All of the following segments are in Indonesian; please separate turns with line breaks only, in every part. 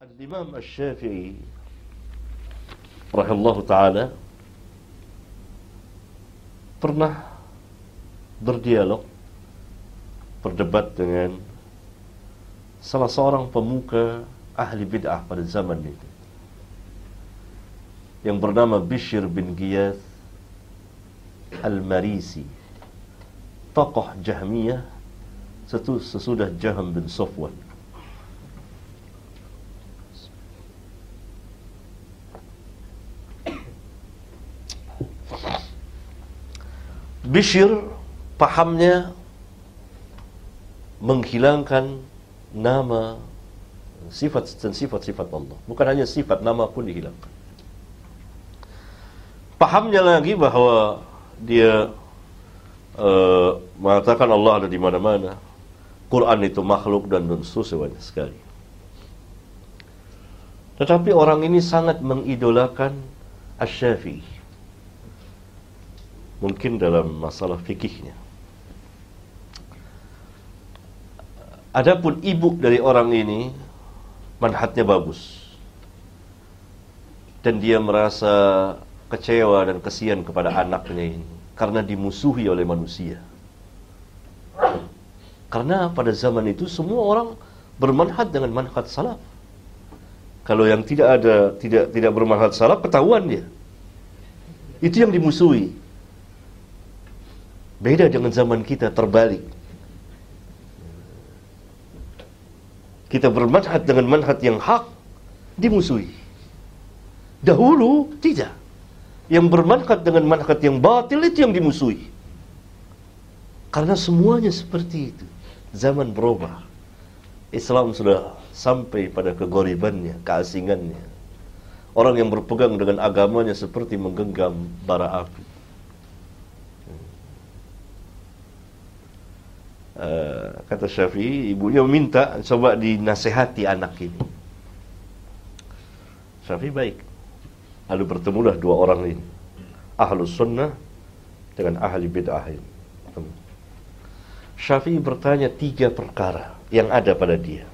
Al-Imam Al-Syafi'i rahimahullah taala pernah berdialog berdebat dengan salah seorang pemuka ahli bid'ah pada zaman itu yang bernama Bishr bin Giyath Al-Marisi tokoh Jahmiyah sesudah Jaham bin Sofwan Bishr pahamnya menghilangkan nama sifat dan sifat-sifat Allah. Bukan hanya sifat, nama pun dihilangkan. Pahamnya lagi bahwa dia uh, mengatakan Allah ada di mana-mana. Quran itu makhluk dan dan banyak sekali. Tetapi orang ini sangat mengidolakan Asy-Syafi'i mungkin dalam masalah fikihnya. Adapun ibu dari orang ini manhatnya bagus. Dan dia merasa kecewa dan kesian kepada anaknya ini karena dimusuhi oleh manusia. Karena pada zaman itu semua orang bermanhat dengan manhat salaf. Kalau yang tidak ada tidak tidak bermanhat salaf ketahuan dia. Itu yang dimusuhi. Beda dengan zaman kita terbalik. Kita bermanhat dengan manhat yang hak dimusuhi. Dahulu tidak. Yang bermanhat dengan manhat yang batil itu yang dimusuhi. Karena semuanya seperti itu. Zaman berubah. Islam sudah sampai pada kegoribannya, keasingannya. Orang yang berpegang dengan agamanya seperti menggenggam bara api. Eh, kata Syafi'i, ibunya meminta coba dinasehati anak ini. Syafi'i baik. Lalu bertemulah dua orang ini. Ahlus sunnah dengan ahli bid'ah. Syafi'i bertanya tiga perkara yang ada pada dia.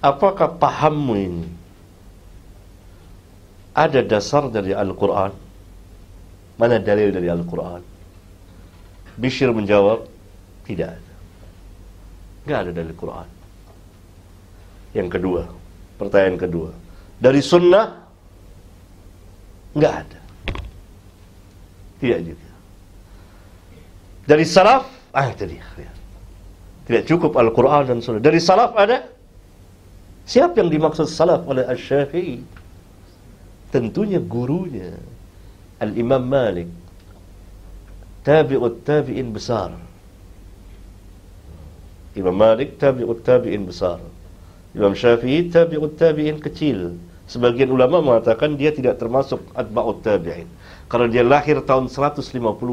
Apakah pahammu ini ada dasar dari Al-Quran? Mana dalil dari Al-Quran? Bishir menjawab, tidak ada. Nggak ada dari Quran. Yang kedua, pertanyaan kedua. Dari sunnah, nggak ada. Tidak juga. Dari salaf, ah itu dia. Tidak cukup Al-Quran dan sunnah. Dari salaf ada? Siapa yang dimaksud salaf oleh Al-Syafi'i? Tentunya gurunya. Al-Imam Malik. Tabi'ut tabi'in besar Imam Malik tabi'ut tabi'in besar. Imam Syafi'i tabi'ut tabi'in kecil. Sebagian ulama mengatakan dia tidak termasuk atba'ut tabi'in. Karena dia lahir tahun 150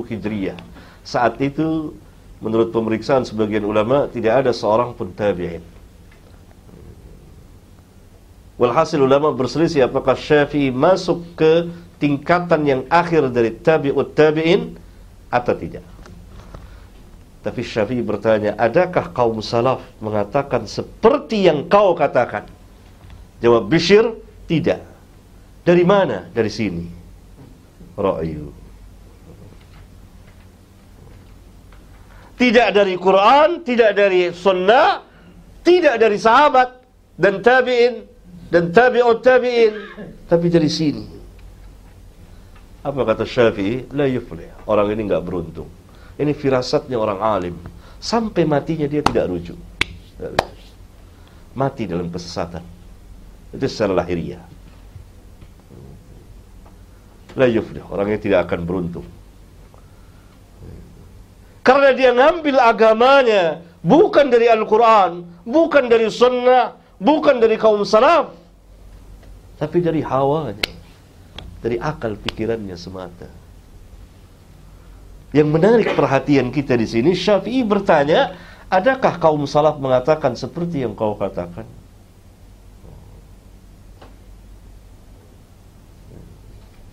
Hijriah. Saat itu menurut pemeriksaan sebagian ulama tidak ada seorang pun tabi'in. Walhasil ulama berselisih apakah Syafi'i masuk ke tingkatan yang akhir dari tabi'ut tabi'in atau tidak. Tapi Syafi'i bertanya, adakah kaum salaf mengatakan seperti yang kau katakan? Jawab Bishir, tidak. Dari mana? Dari sini. Ra'yu. Tidak dari Quran, tidak dari sunnah, tidak dari sahabat dan tabi'in dan tabi'ut tabi'in, tapi dari sini. Apa kata Syafi'i? La yuflih. Orang ini enggak beruntung. Ini firasatnya orang alim. Sampai matinya dia tidak rujuk. Mati dalam kesesatan. Itu secara lahiriah. La yuflih. Orangnya tidak akan beruntung. Karena dia ngambil agamanya bukan dari Al-Quran, bukan dari sunnah, bukan dari kaum salaf, tapi dari hawanya, dari akal pikirannya semata. Yang menarik perhatian kita di sini, Syafi'i bertanya, adakah kaum salaf mengatakan seperti yang kau katakan?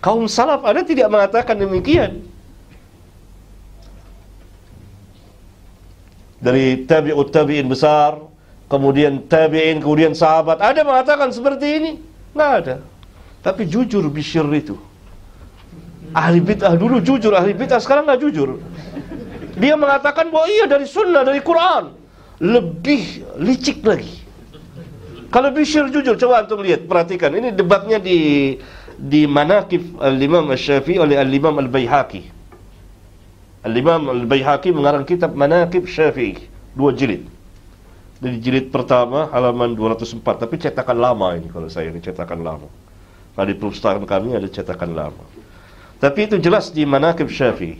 Kaum salaf ada tidak mengatakan demikian. Dari tabi'ut tabi'in besar, kemudian tabi'in, kemudian sahabat. Ada mengatakan seperti ini? Nggak ada. Tapi jujur Bishr itu. Ahli bid'ah dulu jujur, ahli bid'ah sekarang nggak jujur. Dia mengatakan bahwa iya dari sunnah, dari Quran. Lebih licik lagi. Kalau Bishr jujur, coba antum lihat, perhatikan. Ini debatnya di di Manaqib Al-Imam Al-Syafi'i oleh Al-Imam Al-Baihaqi. Al-Imam Al-Baihaqi mengarang kitab Manaqib Syafi'i, dua jilid. Dari jilid pertama halaman 204, tapi cetakan lama ini kalau saya ini cetakan lama. Nah, di perpustakaan kami ada cetakan lama. Tapi itu jelas di Manaqib Syafi'i.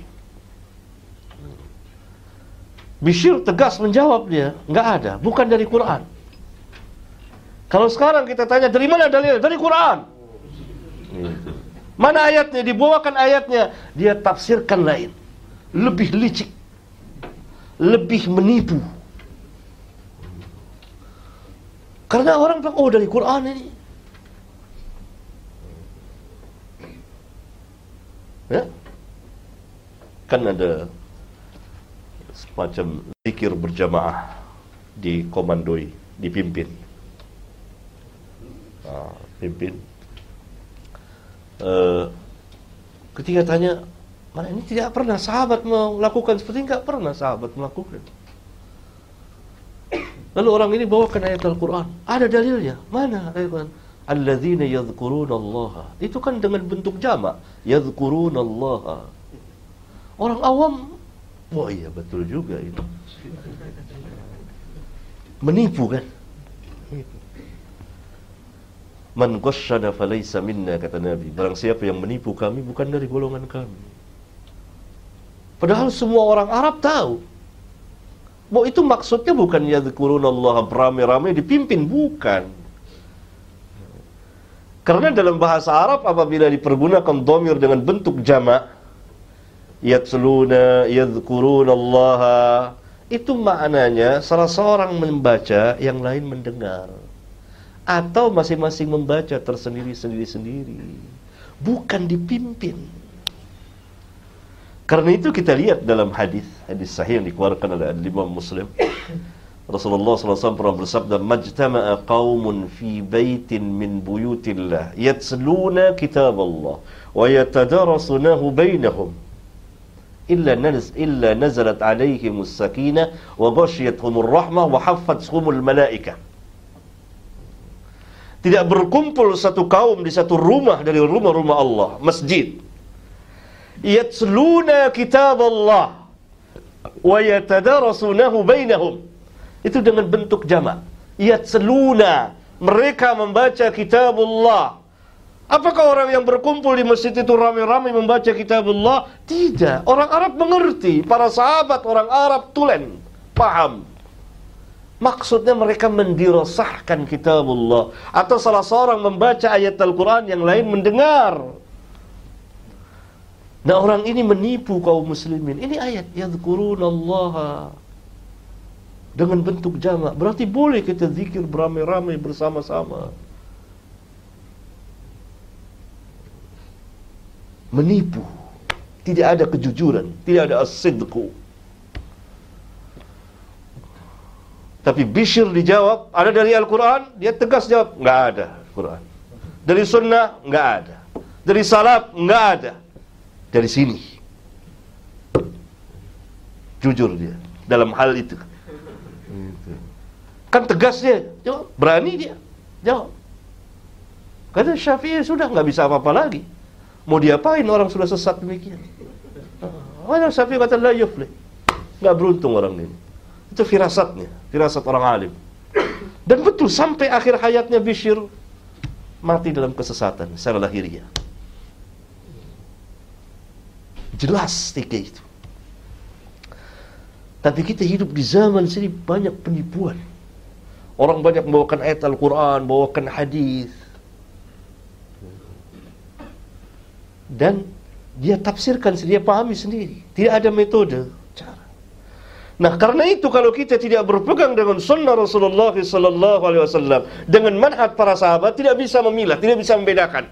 Bishir tegas menjawab dia, nggak ada, bukan dari Quran. Kalau sekarang kita tanya dari mana dalil? Dari Quran. Mana ayatnya? Dibawakan ayatnya, dia tafsirkan lain lebih licik, lebih menipu. Karena orang bilang, oh dari Quran ini. Kan ada semacam zikir berjamaah di komandoi, dipimpin. Nah, pimpin. Uh, ketika tanya Mana ini tidak pernah sahabat melakukan seperti ini, enggak pernah sahabat melakukan. Lalu orang ini bawakan ayat Al-Quran. Ada dalilnya. Mana ayat Al-Quran? Alladzina Allah. Itu kan dengan bentuk jamak. Yadhkuruna Allah. Orang awam, wah iya betul juga itu. Menipu kan? Man ghasyana falaysa minna kata Nabi. Barang siapa yang menipu kami bukan dari golongan kami. Padahal semua orang Arab tahu. Bahwa itu maksudnya bukan yadhkurun Allah beramai-ramai dipimpin, bukan. Karena dalam bahasa Arab apabila dipergunakan domir dengan bentuk jamak, yatsluna, yadhkurun Allah, itu maknanya salah seorang membaca, yang lain mendengar. Atau masing-masing membaca tersendiri-sendiri-sendiri. Bukan dipimpin. Karena itu kita lihat dalam hadis hadis sahih yang dikeluarkan oleh Imam Muslim. Rasulullah SAW pernah bersabda, "Majtama'a qaumun fi baitin min buyutillah yatsluna kitab Allah wa yatadarasunahu bainahum illa nazalat alaihim as-sakinah wa ghashiyatuhum ar-rahmah wa haffathum al-malaikah." Tidak berkumpul satu kaum di satu rumah dari rumah-rumah Allah, masjid yatsluna kitab Allah wa yatadarasunahu bainahum itu dengan bentuk jamak yatsluna mereka membaca kitab Allah Apakah orang yang berkumpul di masjid itu ramai-ramai membaca kitab Allah? Tidak. Orang Arab mengerti. Para sahabat orang Arab tulen. Paham. Maksudnya mereka mendirasahkan kitab Allah. Atau salah seorang membaca ayat Al-Quran yang lain mendengar. Nah orang ini menipu kaum muslimin. Ini ayat Allah dengan bentuk jamak. Berarti boleh kita zikir beramai-ramai bersama-sama. Menipu. Tidak ada kejujuran, tidak ada asidku. Tapi Bishr dijawab, ada dari Al-Quran? Dia tegas jawab, nggak ada Al-Quran. Dari sunnah, nggak ada. Dari salaf, nggak ada dari sini. Jujur dia dalam hal itu. Kan tegas dia, jawab, berani dia, jawab. Kata Syafi'i sudah nggak bisa apa-apa lagi. Mau diapain orang sudah sesat demikian? Orang Syafi'i kata la yuflih. Nggak beruntung orang ini. Itu firasatnya, firasat orang alim. Dan betul sampai akhir hayatnya Bishr mati dalam kesesatan secara lahiriah. Jelas tiga itu. Tapi kita hidup di zaman sini banyak penipuan. Orang banyak membawakan ayat Al-Quran, membawakan hadis, dan dia tafsirkan dia pahami sendiri. Tidak ada metode cara. Nah, karena itu kalau kita tidak berpegang dengan sunnah Rasulullah sallallahu alaihi wasallam dengan manhaj para sahabat tidak bisa memilah, tidak bisa membedakan.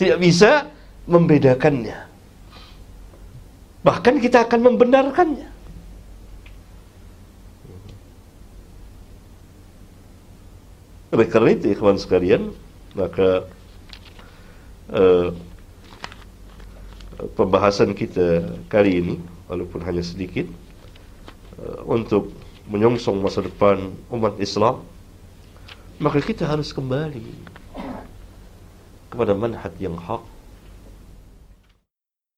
Tidak bisa membedakannya. Bahkan kita akan membenarkannya. Oleh karena itu, ikhwan sekalian, maka uh, pembahasan kita kali ini, walaupun hanya sedikit, uh, untuk menyongsong masa depan umat Islam, maka kita harus kembali kepada manhaj yang hak